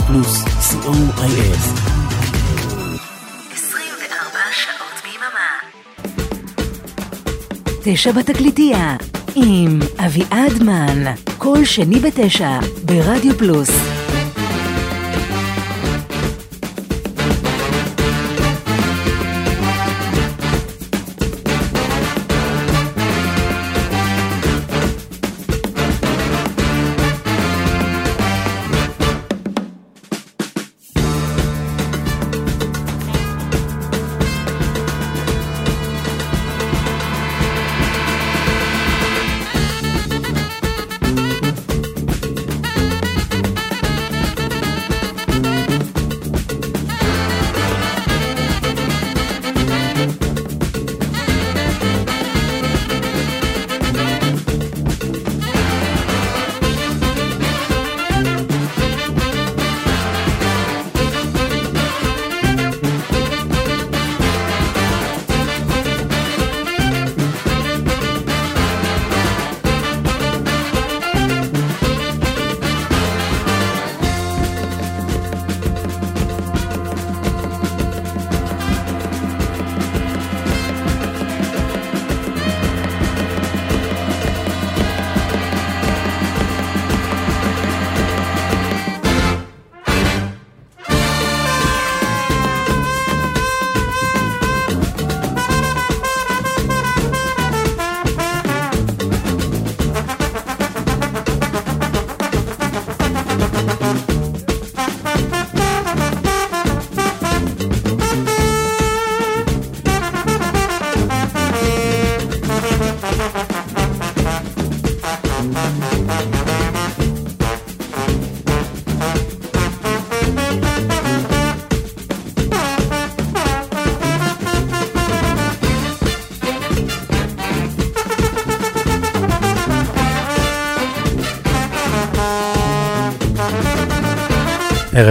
רדיו פלוס, co.il. 24 שעות ביממה. תשע בתקליטייה עם אביעד מן, כל שני בתשע ברדיו פלוס.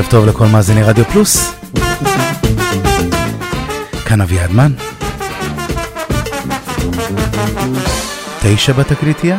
טוב לכל מאזיני רדיו פלוס. כאן אביעד מן. תשע בתקליטייה.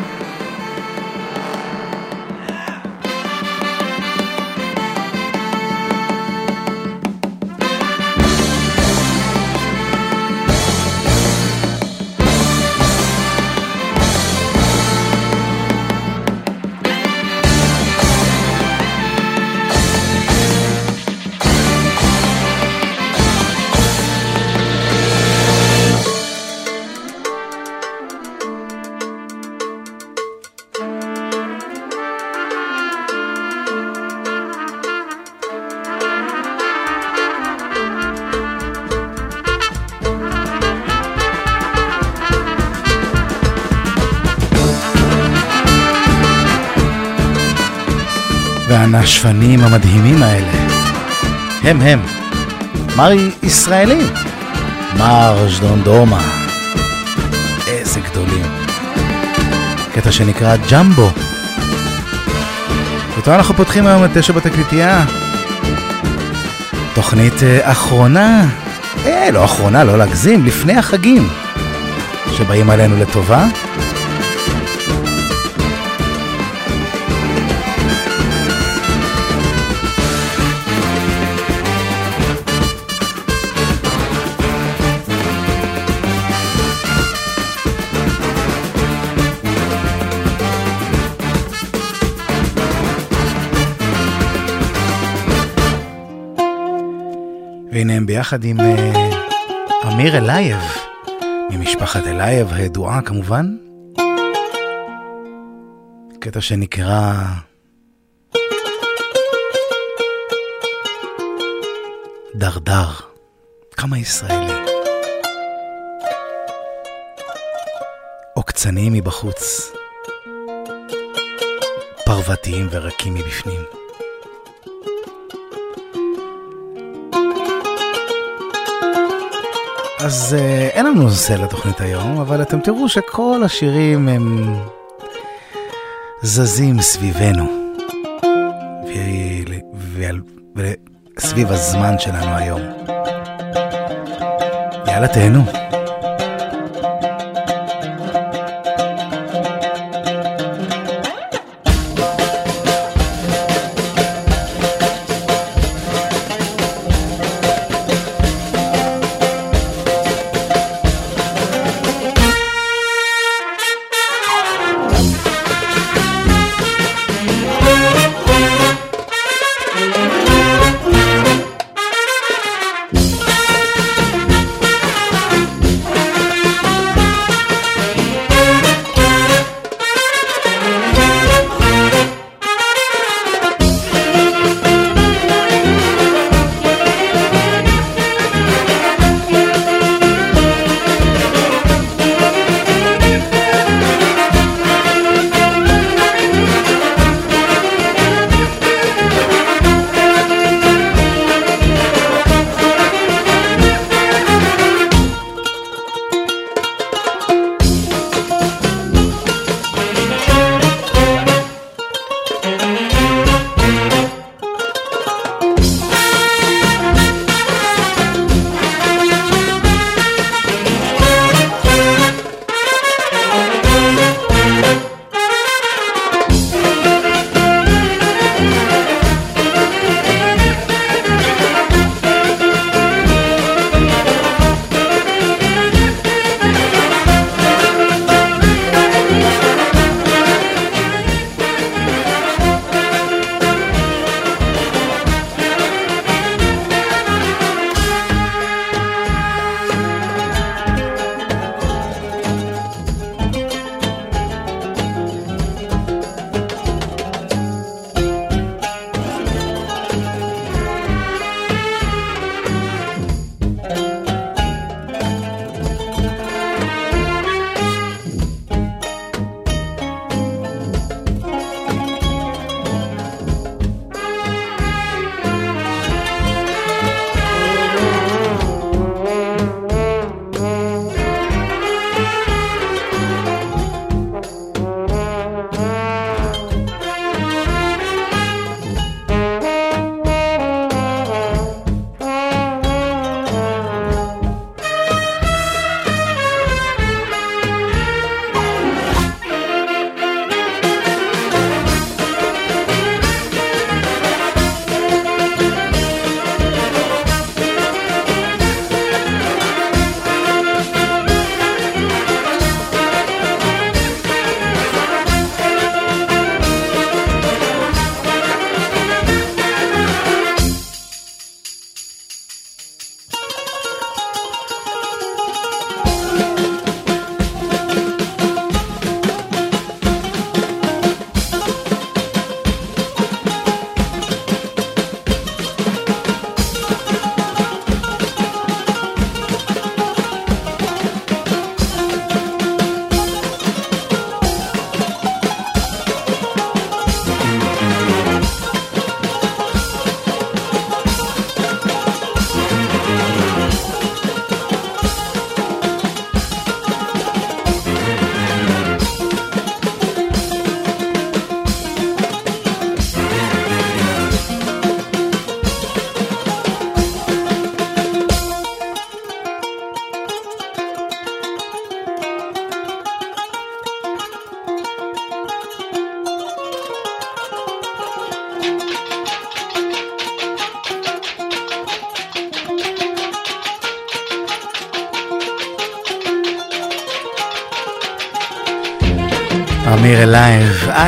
הם הם. מר ישראלי. מר ז'דונדומה. איזה גדולים. קטע שנקרא ג'מבו. ואיתו אנחנו פותחים היום את תשע בתקליטייה. תוכנית אה, אחרונה, אה, לא אחרונה, לא להגזים, לפני החגים, שבאים עלינו לטובה. והנה הם ביחד עם אה, אמיר אלייב, ממשפחת אלייב הידועה כמובן. קטע שנקרא דרדר, כמה ישראלי. עוקצניים מבחוץ, פרוותיים ורקים מבפנים. אז אה, אין לנו נושא לתוכנית היום, אבל אתם תראו שכל השירים הם זזים סביבנו. וסביב הזמן שלנו היום. יאללה, תהנו.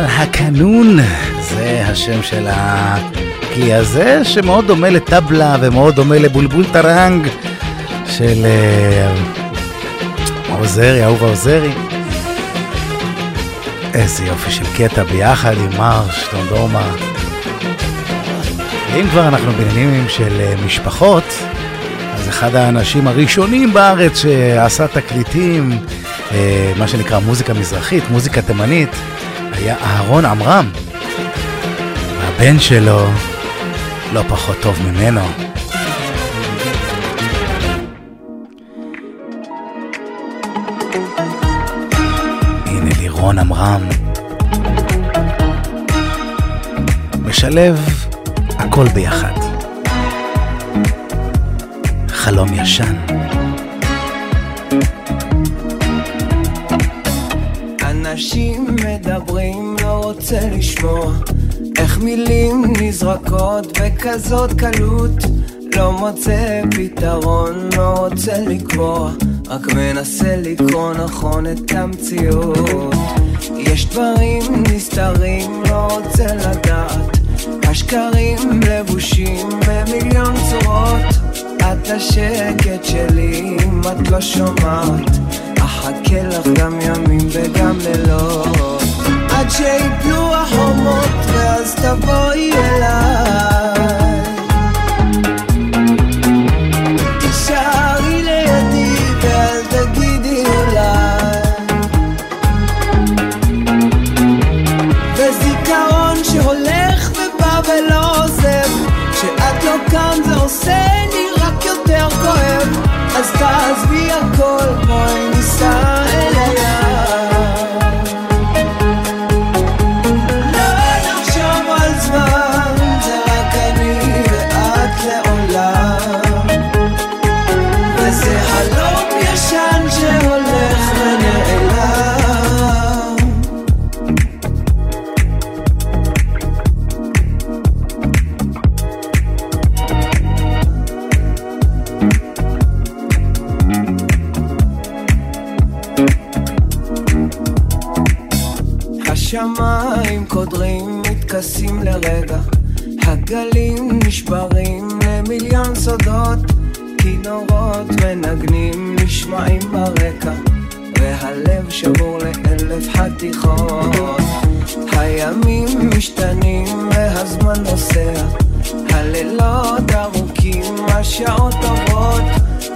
על הקנון, זה השם של הכלי הזה, שמאוד דומה לטבלה ומאוד דומה לבולבול טראנג של עוזרי, אהובה עוזרי. איזה יופי של קטע ביחד עם מרש, טונדורמה. ואם כבר אנחנו בעניינים של משפחות, אז אחד האנשים הראשונים בארץ שעשה תקליטים, מה שנקרא מוזיקה מזרחית, מוזיקה תימנית, היה אהרון עמרם. הבן שלו לא פחות טוב ממנו. הנה לירון עמרם. משלב הכל ביחד. חלום ישן. אנשים מדברים, לא רוצה לשמוע. איך מילים נזרקות בכזאת קלות? לא מוצא פתרון, לא רוצה לקבוע. רק מנסה לקרוא נכון את המציאות. יש דברים נסתרים, לא רוצה לדעת. השקרים לבושים במיליון צורות. את השקט שלי אם את לא שומעת אחכה לך גם ימים וגם לילות. עד שיפלו החומות ואז תבואי אליי קודרים, מתכסים לרגע. הגלים נשברים למיליון סודות. כינורות מנגנים נשמעים ברקע. והלב שבור לאלף חתיכות. הימים משתנים והזמן נוסע. הלילות ארוכים, השעות טובות.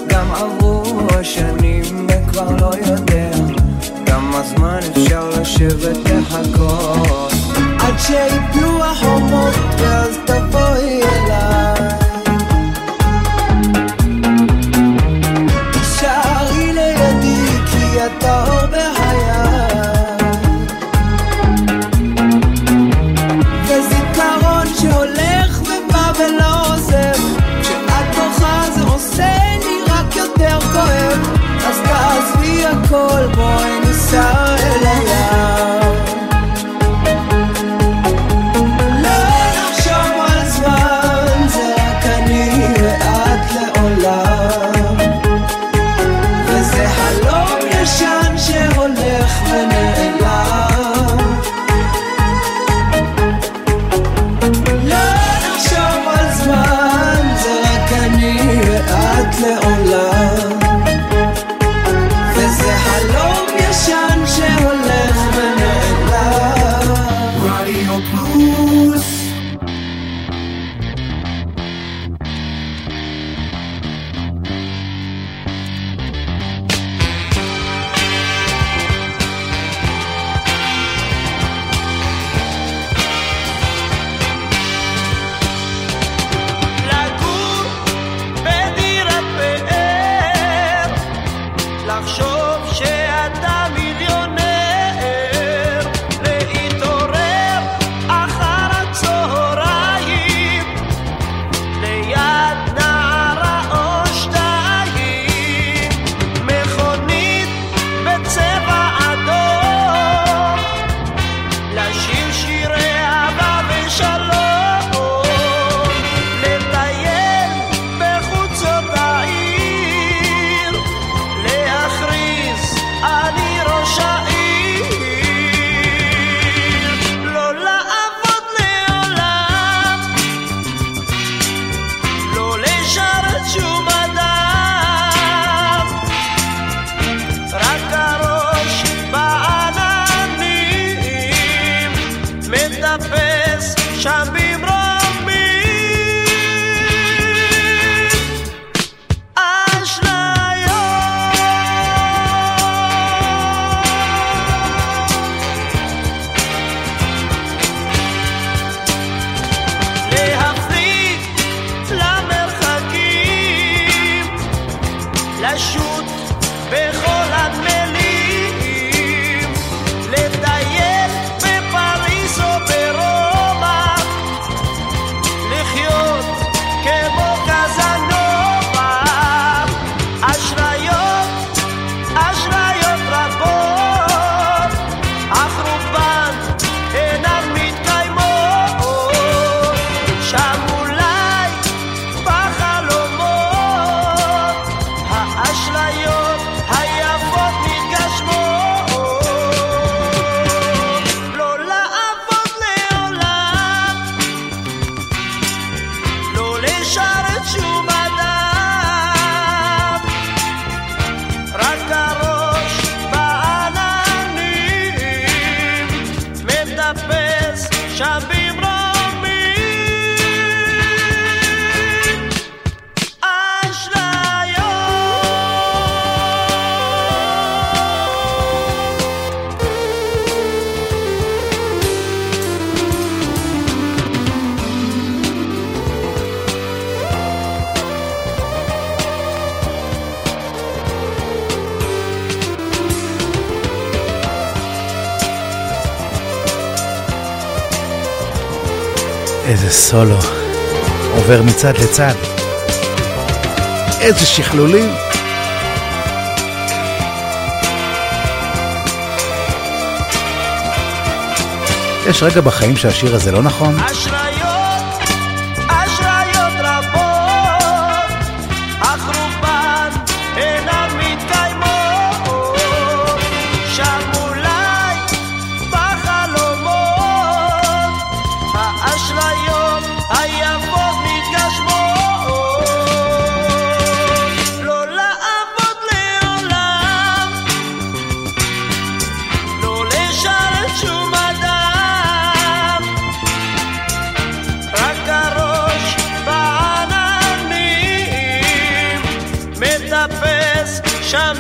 גם עברו השנים וכבר לא יודע. כמה זמן אפשר לשבת לחכות שיפלו החומות ואז תבואי אליי סולו, עובר מצד לצד. איזה שכלולים. יש רגע בחיים שהשיר הזה לא נכון? shall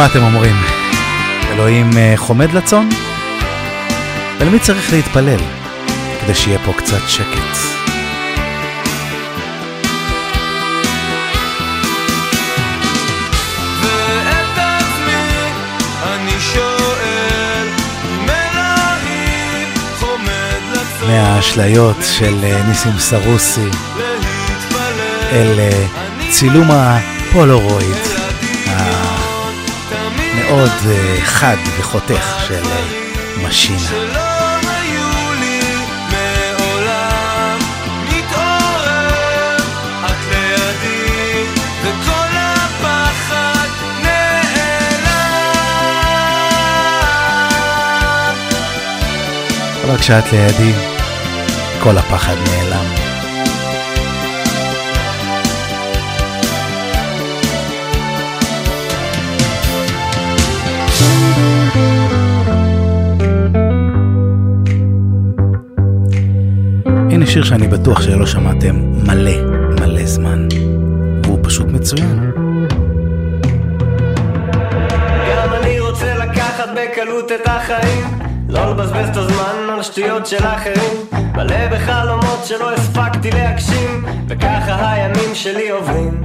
מה אתם אומרים? אלוהים אה, חומד לצאן? ולמי צריך להתפלל כדי שיהיה פה קצת שקט? מהאשליות של אה, ניסים סרוסי אל אה, צילום הפולורויד המאוד אה, חד וחותך של משינה. אבל כשאת לידי, כל הפחד נעלם. הנה שיר שאני בטוח שלא שמעתם מלא מלא זמן, והוא פשוט מצוין. בקלות את החיים. לא לבזבז את הזמן על השטויות של האחרים. מלא בחלומות שלא הספקתי להגשים וככה הימים שלי עוברים.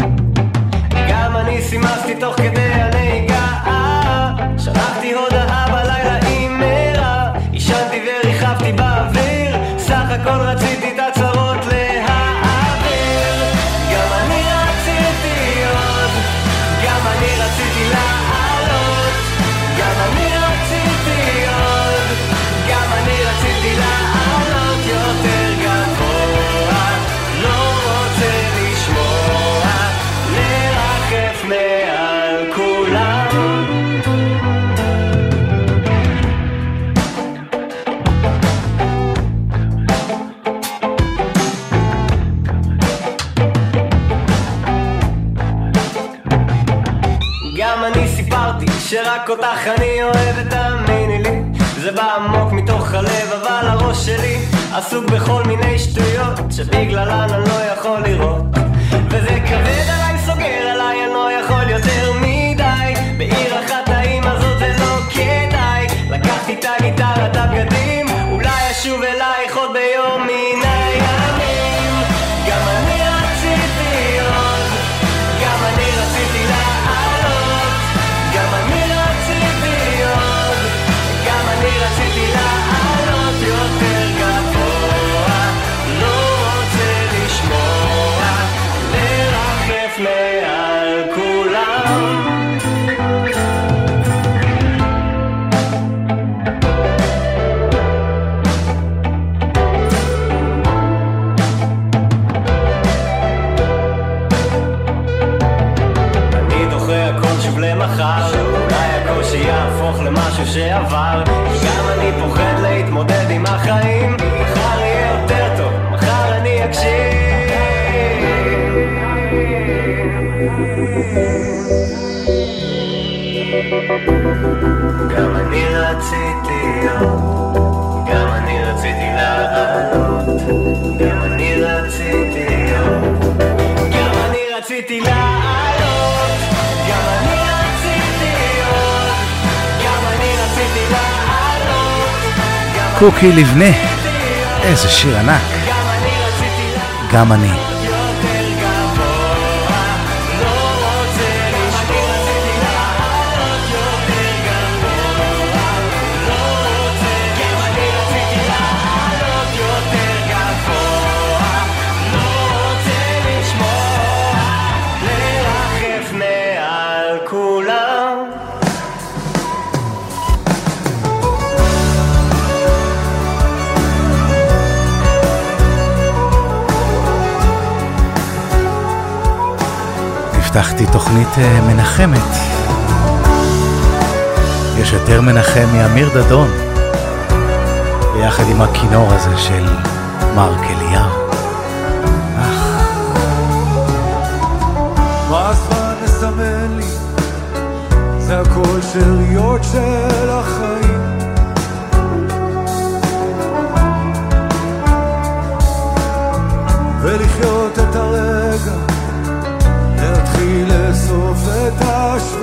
גם אני סימסתי תוך כדי הנהיגה. שלחתי הודעה בלילה עם מהרה עישנתי וריחבתי באוויר. סך הכל רציתי אותך אני אוהב, תאמיני לי זה בא עמוק מתוך הלב, אבל הראש שלי עסוק בכל מיני שטויות שבגללן אני לא יכול לראות. וזה כבד עליי, סוגר עליי, אני לא יכול יותר מדי. בעיר אחת האמא הזאת זה לא כדאי. לקחתי את הגיטרה, את הבגדים אולי אשוב אלייך קוקי לבנה, איזה שיר ענק, גם אני הבטחתי תוכנית אה, מנחמת. יש יותר מנחם מאמיר דדון, ביחד עם הכינור הזה של מרק אליהו. מה הזמן מסמן לי? זה הכל של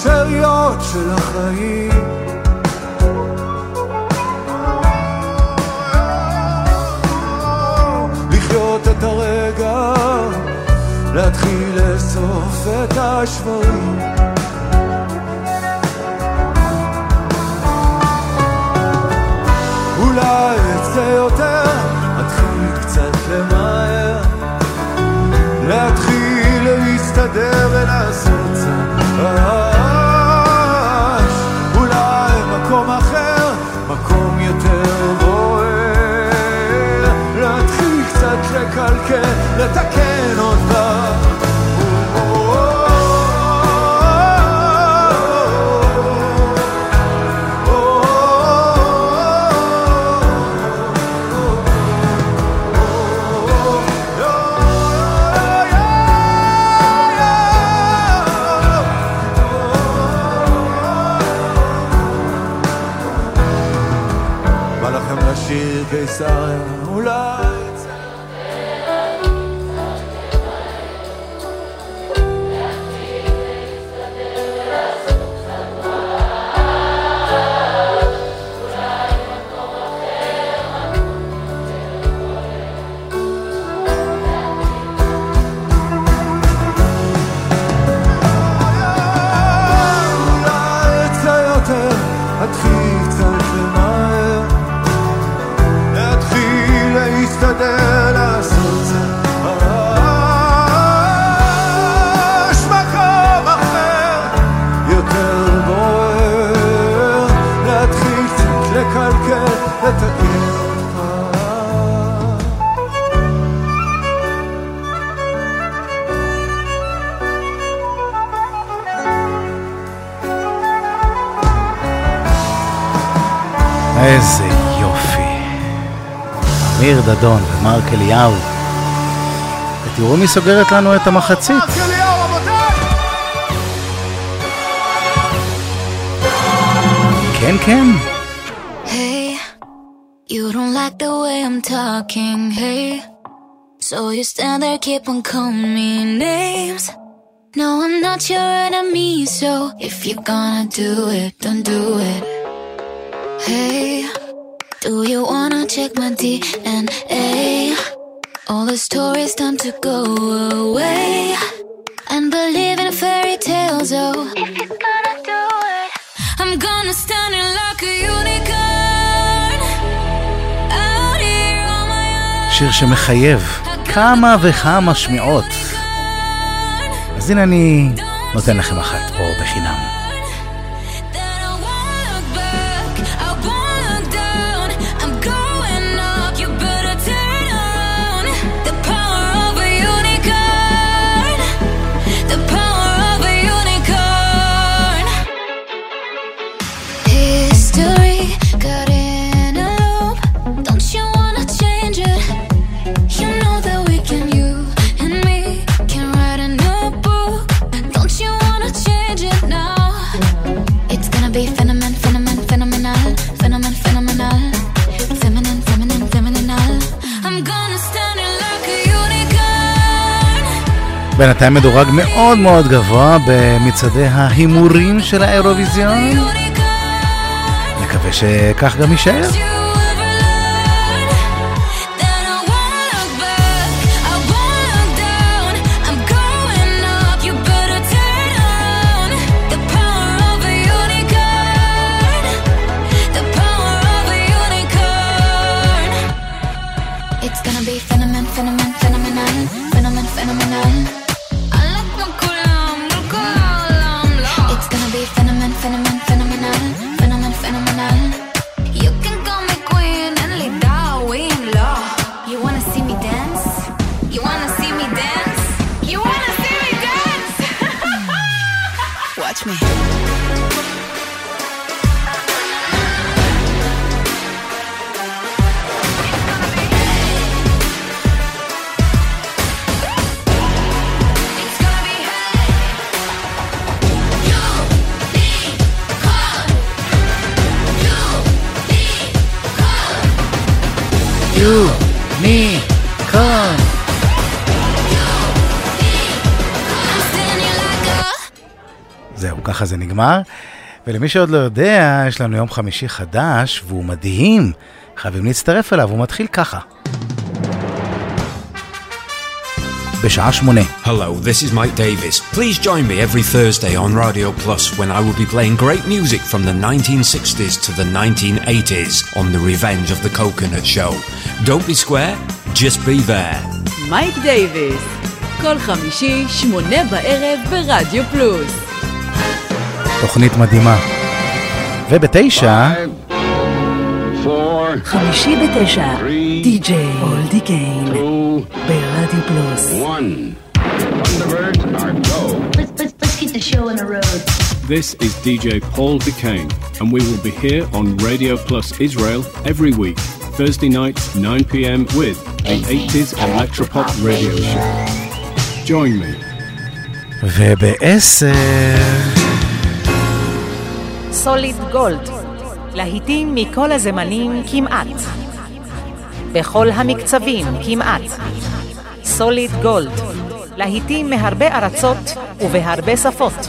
הכל שאריות של החיים. לחיות את הרגע, להתחיל לאסוף את השברים. לקלקל, לתקן דדון ומרק אליהו. ותראו מי סוגרת לנו את המחצית. כן, כן. Hey, you don't like the way I'm talking, hey. So you stand there, keep on calling me names. No, I'm not your enemy, so if you're gonna do it, don't do it. Hey, do you wanna check my DNA? All the stories time to go away. And believe in fairy tales, oh. If you're gonna do it, I'm gonna stand in like a unicorn. Out here on my own. שיר שמחייב כמה וכמה שמיעות. אז הנה אני נותן לכם אחת פה בחינם. בינתיים מדורג מאוד מאוד גבוה במצעדי ההימורים של האירוויזיון. נקווה שכך גם יישאר. זהו, ככה זה נגמר. ולמי שעוד לא יודע, יש לנו יום חמישי חדש, והוא מדהים. חייבים להצטרף אליו, הוא מתחיל ככה. בשעה שמונה. Hello, this is Mike Davis. Please join me every Thursday on Radio Plus when I will be playing great music from the 1960s to the 1980s on The Revenge of the Coconut Show. Don't be square, just be there. מייק דייוויס, כל חמישי, שמונה בערב ברדיו פלוס. תוכנית מדהימה. ובתשע, חמישי בתשע, די.ג'יי אולדי קיין, ברדיו פלוס. This is DJ Paul Duquesne, and we will be here on Radio Plus Israel every week, Thursday nights, 9 pm, with the 80s Electropop radio show. Join me. ובעשר, סוליד גולד, להיטים מכל הזמנים כמעט. בכל המקצבים כמעט. סוליד גולד, להיטים מהרבה ארצות ובהרבה שפות.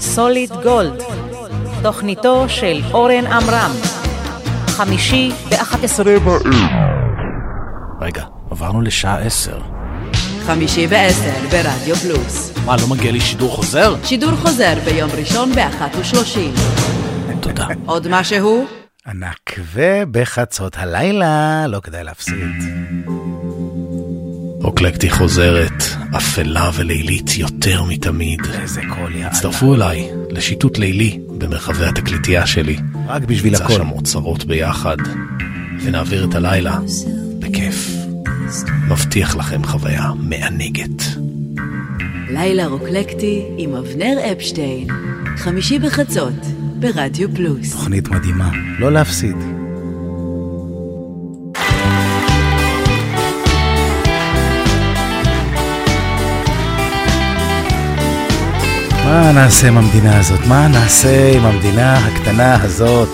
סוליד גולד, תוכניתו של אורן עמרם, חמישי ב-11 בערב. רגע, עברנו לשעה עשר. חמישי בעשר ברדיו פלוס. מה, לא מגיע לי שידור חוזר? שידור חוזר ביום ראשון באחת ושלושים. תודה. עוד משהו? ענק, ובחצות הלילה, לא כדאי להפסיד. אוקלקטי חוזרת, אפלה ולילית יותר מתמיד. איזה קול, יאללה. הצטרפו אליי לשיטוט לילי במרחבי התקליטייה שלי. רק בשביל נמצא הקול. שם אוצרות ביחד, ונעביר את הלילה. מבטיח לכם חוויה מענגת. לילה רוקלקטי עם אבנר אפשטיין. חמישי בחצות ברדיו פלוס. תוכנית מדהימה, לא להפסיד. מה נעשה עם המדינה הזאת? מה נעשה עם המדינה הקטנה הזאת?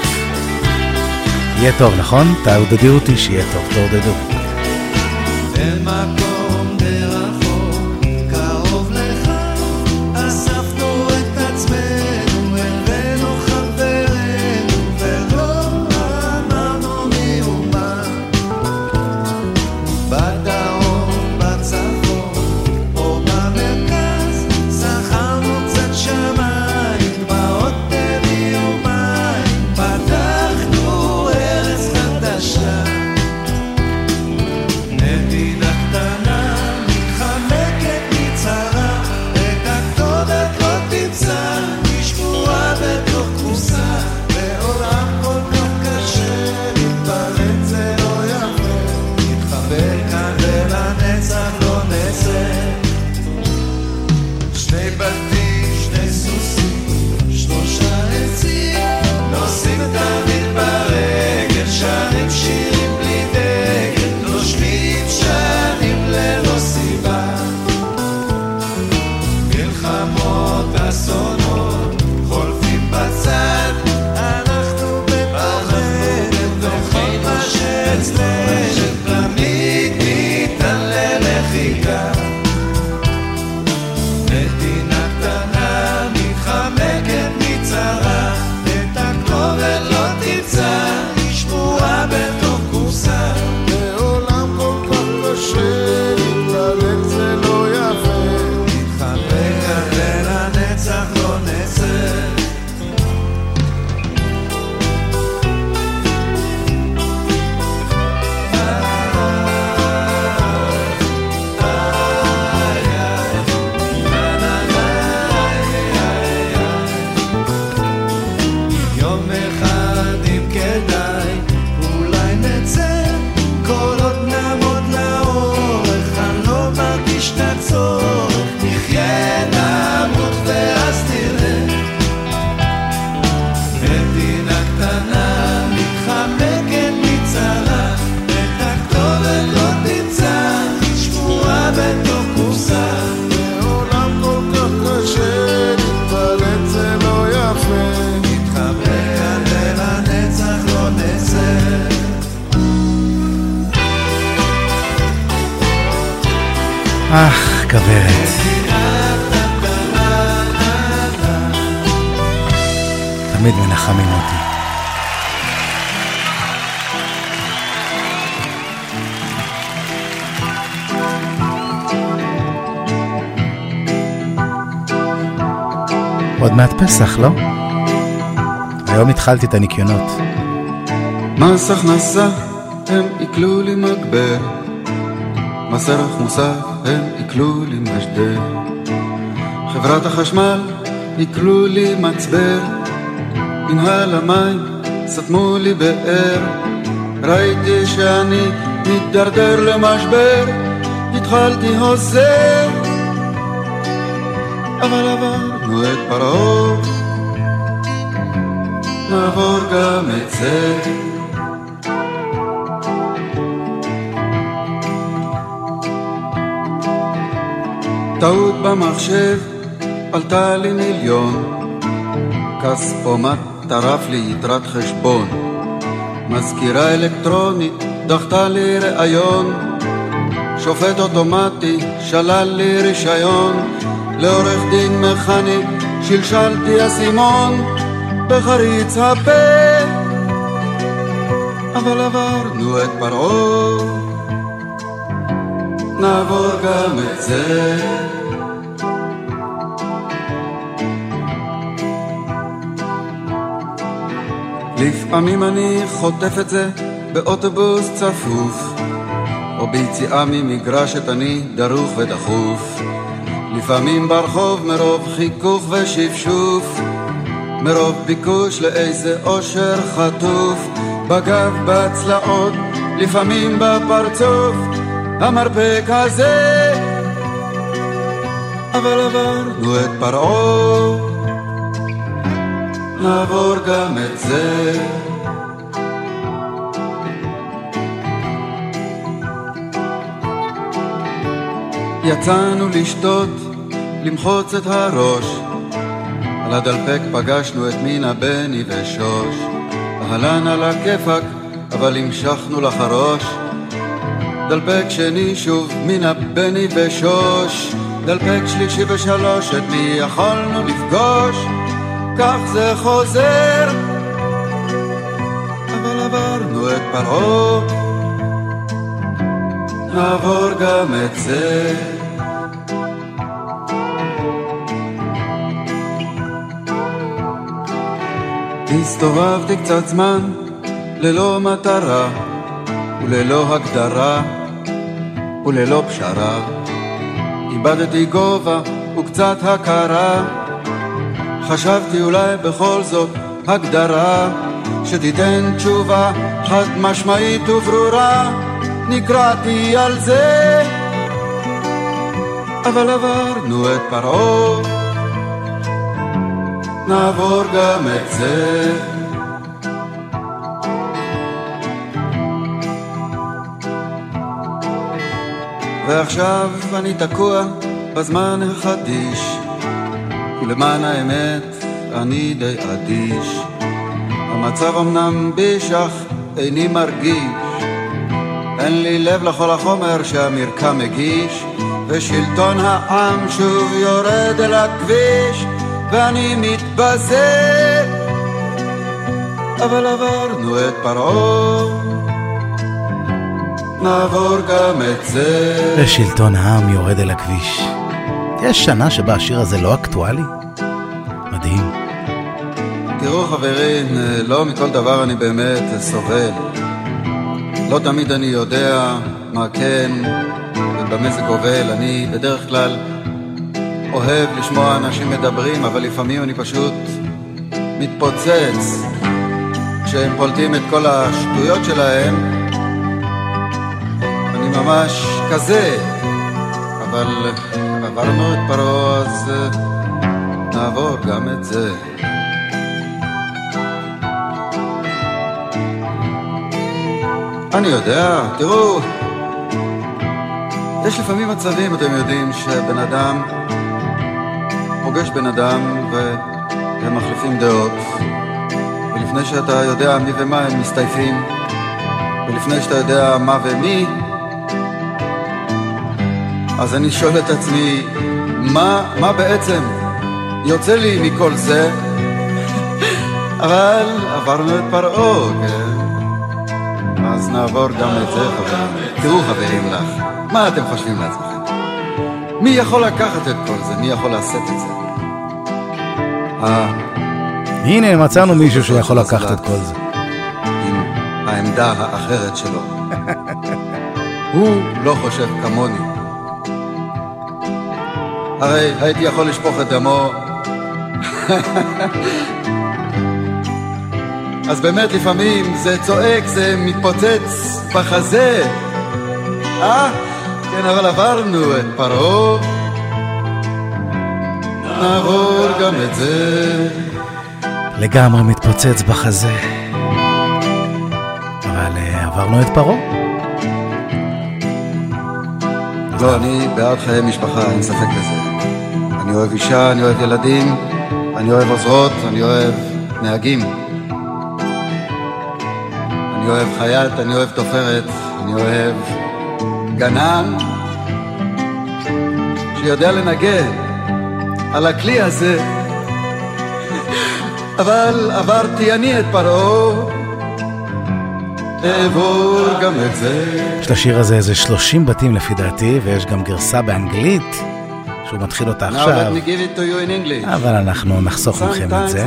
יהיה טוב, נכון? תעודדו אותי שיהיה טוב, תעודדו. במקום דרחוק, עוד מעט פסח, לא? היום התחלתי את הניקיונות. מס הכנסה, הם עיקלו לי מגבר. מס ערך מוסף, הם עיקלו לי משדר. חברת החשמל, עיקלו לי מצבר. מנהל המים, סתמו לי באר. ראיתי שאני מתדרדר למשבר. התחלתי הוזר. אבל עברנו את פרעה. נעבור גם את זה. טעות במחשב עלתה לי מיליון, כספומט טרף לי יתרת חשבון, מזכירה אלקטרונית דחתה לי ראיון, שופט אוטומטי שלל לי רישיון, לעורך דין מכני שלשלתי אסימון בחריץ הפה, אבל עברנו את פרעה, נעבור גם את זה. לפעמים אני חוטף את זה באוטובוס צפוף, או ביציאה ממגרשת אני דרוך ודחוף. לפעמים ברחוב מרוב חיכוך ושפשוף, מרוב ביקוש לאיזה אושר חטוף, בגב, בצלעות, לפעמים בפרצוף, המרפק הזה. אבל עברנו את פרעה, נעבור גם את זה. יצאנו לשתות, למחוץ את הראש. על הדלפק פגשנו את מינה, בני ושוש. אהלן על הכיפאק, אבל המשכנו לחרוש. דלפק שני שוב, מינה, בני ושוש. דלפק שלישי ושלוש, את מי יכולנו לפגוש? כך זה חוזר. אבל עברנו את פרעה, נעבור גם את זה. הסתובבתי קצת זמן ללא מטרה וללא הגדרה וללא פשרה. איבדתי גובה וקצת הכרה. חשבתי אולי בכל זאת הגדרה שתיתן תשובה חד משמעית וברורה. נקרעתי על זה, אבל עברנו את פרעה. נעבור גם את זה. ועכשיו אני תקוע בזמן החדיש, ולמען האמת אני די אדיש. המצב אמנם בישך איני מרגיש, אין לי לב לכל החומר שהמרקם מגיש, ושלטון העם שוב יורד אל הכביש. ואני מתבזה, אבל עברנו את פרעה, נעבור גם את זה. ושלטון העם יורד אל הכביש. יש שנה שבה השיר הזה לא אקטואלי? מדהים. תראו חברים, לא מכל דבר אני באמת סובל. לא תמיד אני יודע מה כן ובמה זה גובל. אני בדרך כלל אוהב לשמוע אנשים מדברים, אבל לפעמים אני פשוט מתפוצץ כשהם פולטים את כל השטויות שלהם. אני ממש כזה, אבל עברנו את פרעה, אז נעבור גם את זה. אני יודע, תראו, יש לפעמים מצבים, אתם יודעים, שבן אדם פוגש בן אדם והם מחליפים דעות ולפני שאתה יודע מי ומה הם מסתייפים ולפני שאתה יודע מה ומי אז אני שואל את עצמי, מה, מה בעצם יוצא לי מכל זה? אבל עברנו את פרעה, כן? אז נעבור גם את זה, חברים. תראו, חברים לך, מה אתם חושבים לעצמכם? מי יכול לקחת את כל זה? מי יכול לשאת את זה? אה, הנה, מצאנו מישהו שיכול לקחת את כל זה. עם העמדה האחרת שלו. הוא לא חושב כמוני. הרי הייתי יכול לשפוך את דמו. אז באמת לפעמים זה צועק, זה מתפוצץ בחזה. אה? כן, אבל עברנו את פרעה. נעבור גם את זה. לגמרי מתפוצץ בחזה. אבל uh, עברנו את פרעה. לא, אני בעד חיי משפחה, אין ספק בזה. אני אוהב אישה, אני אוהב ילדים, אני אוהב עוזרות, אני אוהב נהגים. אני אוהב חייט, אני אוהב תופרת, אני אוהב גנן שיודע לנגן על הכלי הזה. אבל עברתי אני את פרעה, אעבור גם את זה. יש לשיר הזה איזה 30 בתים לפי דעתי, ויש גם גרסה באנגלית, שהוא מתחיל אותה עכשיו. אבל אנחנו נחסוך מכם את זה.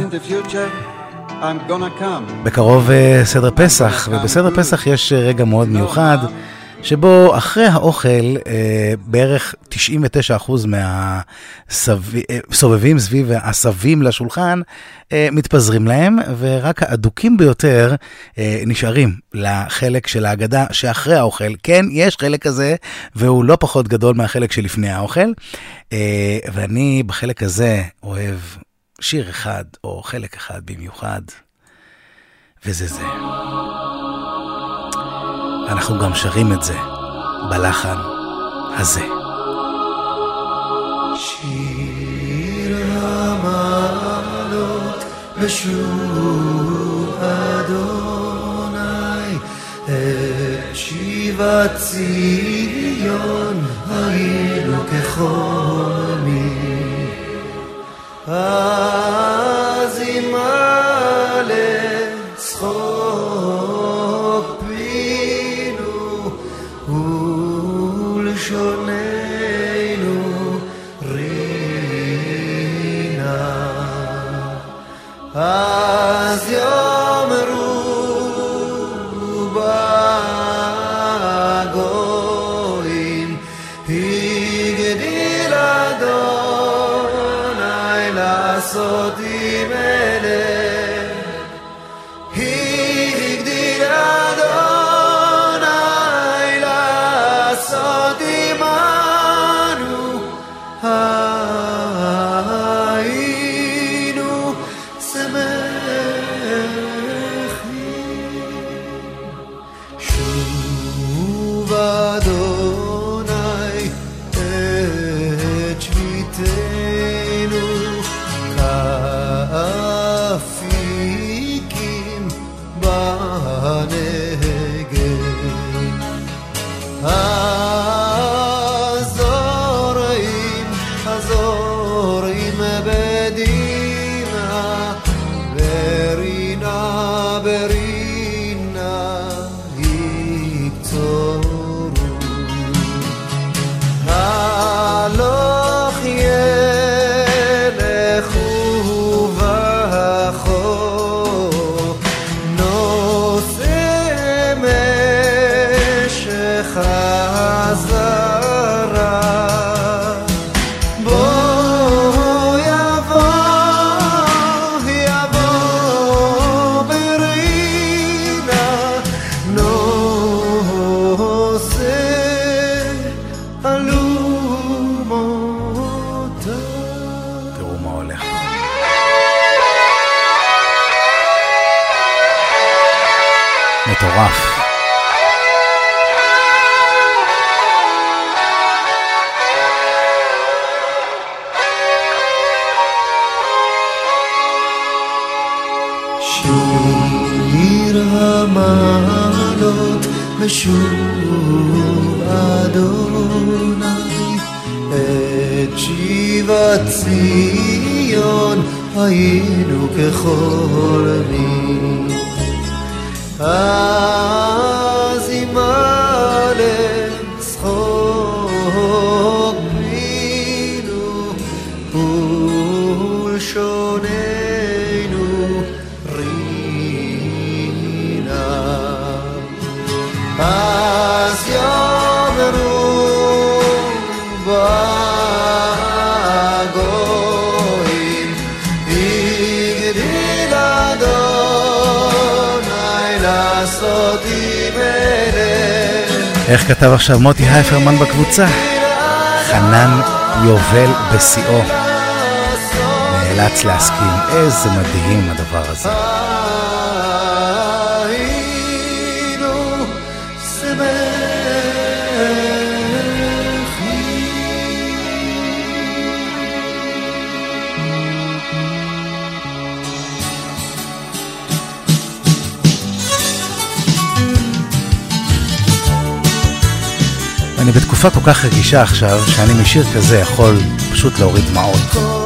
בקרוב אה, סדר פסח, ובסדר פסח יש אה, רגע מאוד מיוחד, שבו אחרי האוכל אה, בערך 99% מהסובבים סביב העשבים לשולחן אה, מתפזרים להם, ורק האדוקים ביותר אה, נשארים לחלק של ההגדה שאחרי האוכל. כן, יש חלק כזה, והוא לא פחות גדול מהחלק שלפני האוכל, אה, ואני בחלק הזה אוהב שיר אחד, או חלק אחד במיוחד. וזה זה. אנחנו גם שרים את זה בלחן הזה. שיר המעלות בשוב אדוני את שיבת ציון היינו כחולמים ציון היינו כחולמים. איך כתב עכשיו מוטי הייפרמן בקבוצה? חנן יובל בשיאו. נאלץ להסכים. איזה מדהים הדבר הזה. אני בתקופה כל כך רגישה עכשיו, שאני משיר כזה יכול פשוט להוריד דמעות.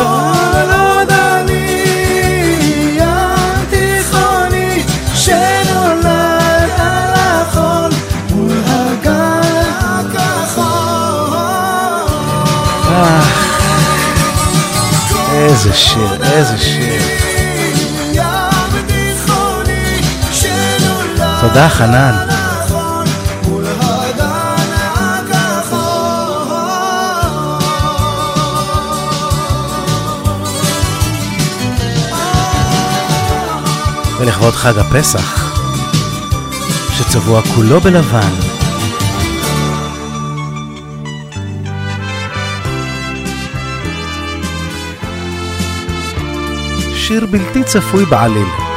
כל עוד אני ים תיכוני שנולד על החול מול הגל הכחול. איזה שיר, איזה שיר. תודה חנן. ולכבוד חג הפסח, שצבוע כולו בלבן. שיר בלתי צפוי בעליל.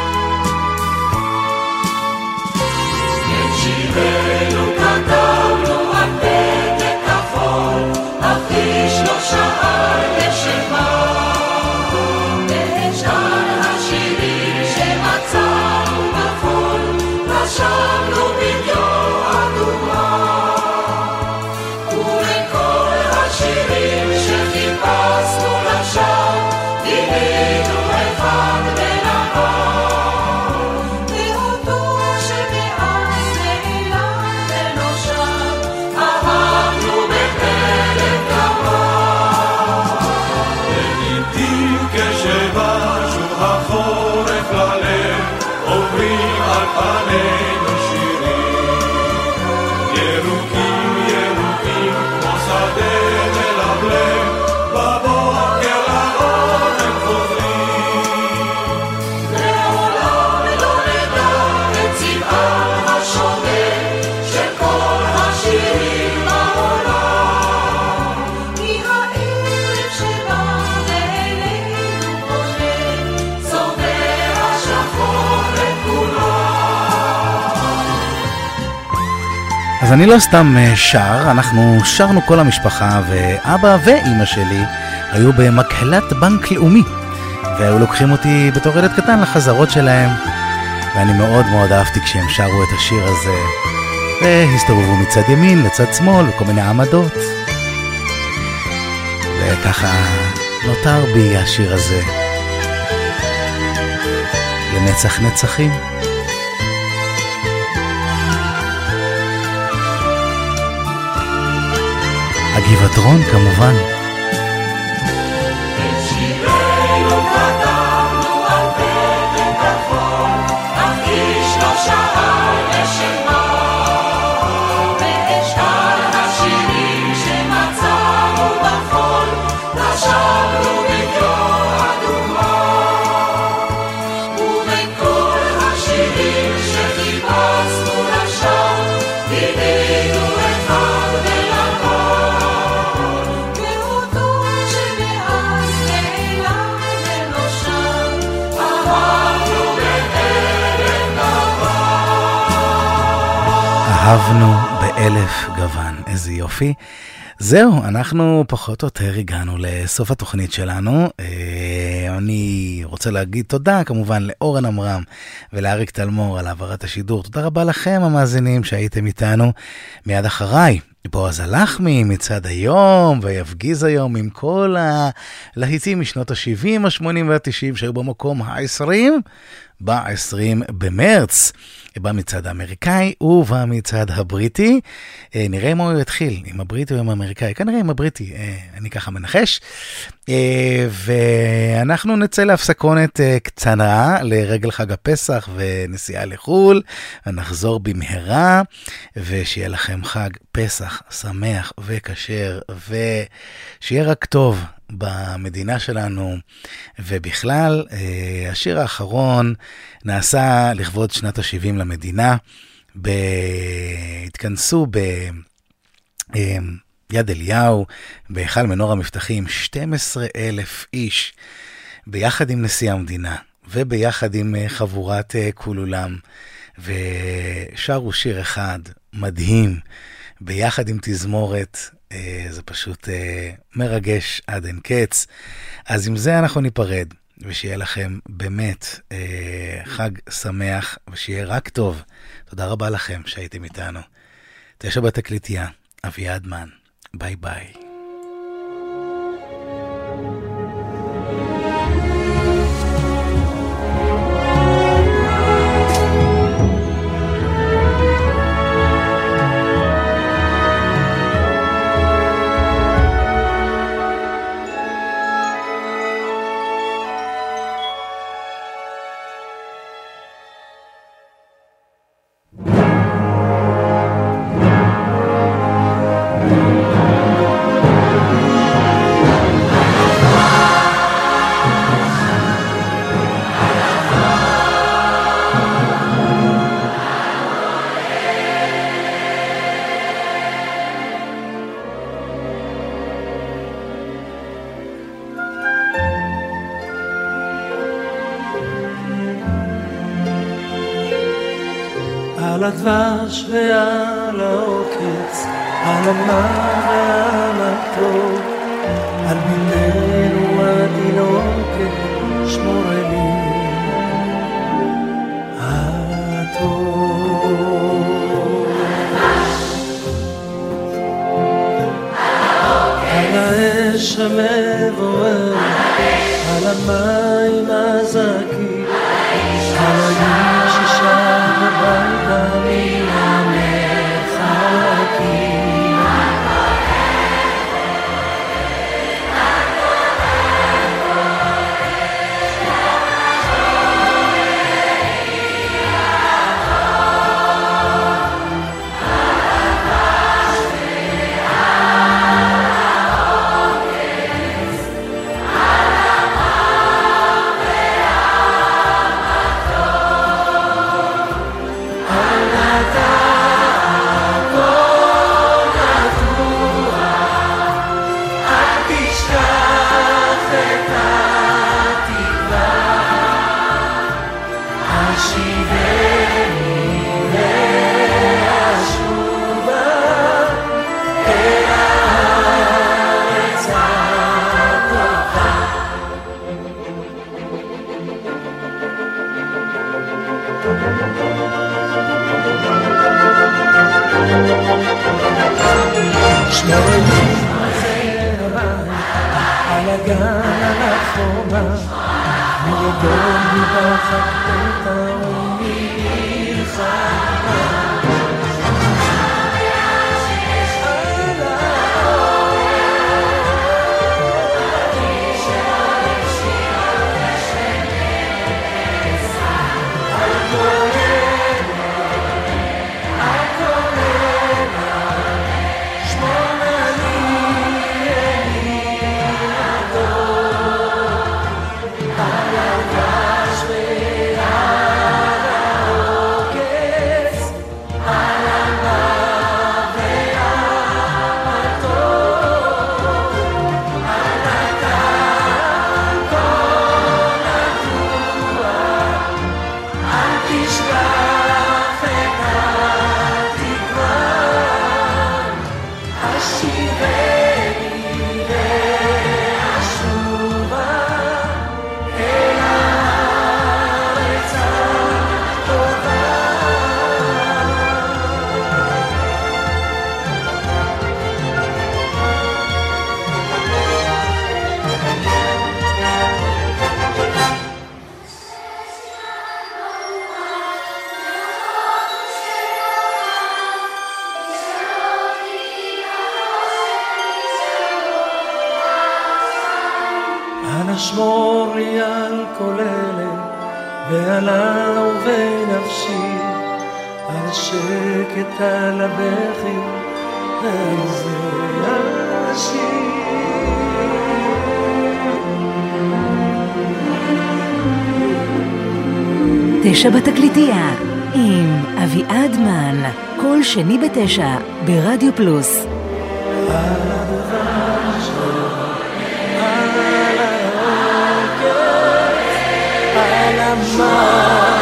אני לא סתם אה, שר, אנחנו שרנו כל המשפחה, ואבא ואימא שלי היו במקהלת בנק לאומי, והיו לוקחים אותי בתור ילד קטן לחזרות שלהם, ואני מאוד מאוד אהבתי כשהם שרו את השיר הזה, והסתובבו מצד ימין לצד שמאל, וכל מיני עמדות. וככה נותר בי השיר הזה. לנצח נצחים. הגבעתרון כמובן. אהבנו באלף גוון, איזה יופי. זהו, אנחנו פחות או יותר הגענו לסוף התוכנית שלנו. אה, אני רוצה להגיד תודה כמובן לאורן עמרם ולאריק תלמור על העברת השידור. תודה רבה לכם המאזינים שהייתם איתנו. מיד אחריי, בועז הלחמי מצד היום ויפגיז היום עם כל הלהיטים משנות ה-70, ה-80 וה-90 שהיו במקום ה-20, ב-20 במרץ. במצעד האמריקאי ובמצעד הבריטי. אה, נראה אם הוא יתחיל, עם הבריטי או עם האמריקאי. כנראה עם הבריטי, אה, אני ככה מנחש. אה, ואנחנו נצא להפסקונת קצרה לרגל חג הפסח ונסיעה לחו"ל, ונחזור במהרה, ושיהיה לכם חג פסח שמח וכשר, ושיהיה רק טוב. במדינה שלנו, ובכלל, אה, השיר האחרון נעשה לכבוד שנת ה-70 למדינה. ב... התכנסו ביד אליהו, בהיכל מנור המבטחים, 12 אלף איש, ביחד עם נשיא המדינה, וביחד עם אה, חבורת אה, כולולם, ושרו שיר אחד מדהים, ביחד עם תזמורת. אה, זה פשוט אה, מרגש עד אין קץ. אז עם זה אנחנו ניפרד, ושיהיה לכם באמת אה, חג שמח, ושיהיה רק טוב. תודה רבה לכם שהייתם איתנו. תשע בתקליטייה, אביעד מן. ביי ביי. על הדבש ועל העוקץ, על המר ועל הטוב, על בתנו התינוקת, שמור לי הטוב. על האש המבוערת, על המים הזכים, Minha dor me dança, tenta um menino sagrado. השקט, על הבכי, ועל זה תשע בתקליטייה עם אביעד מן, כל שני בתשע ברדיו פלוס. על רדיו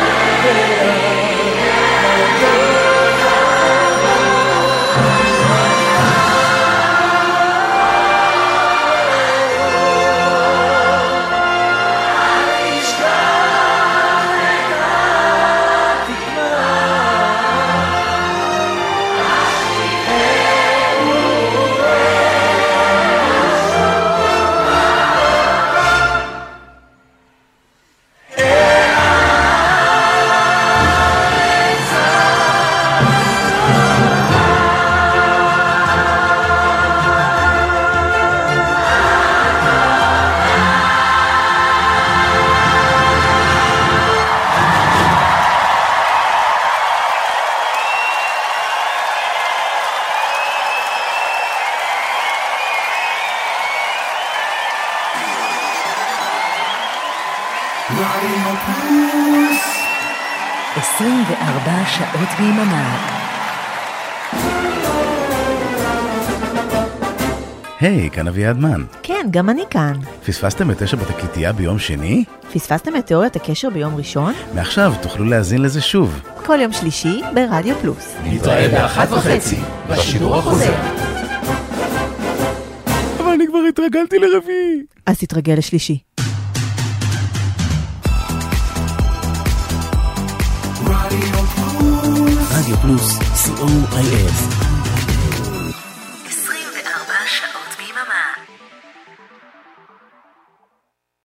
אביעד מן. כן, גם אני כאן. פספסתם את תשע בתקליטייה ביום שני? פספסתם את תיאוריית הקשר ביום ראשון? מעכשיו תוכלו להאזין לזה שוב. כל יום שלישי ברדיו פלוס. נתראה באחת וחצי, בשידור החוזר. אבל אני כבר התרגלתי לרביעי. אז תתרגל לשלישי. רדיו פלוס רדיו פלוס, co.il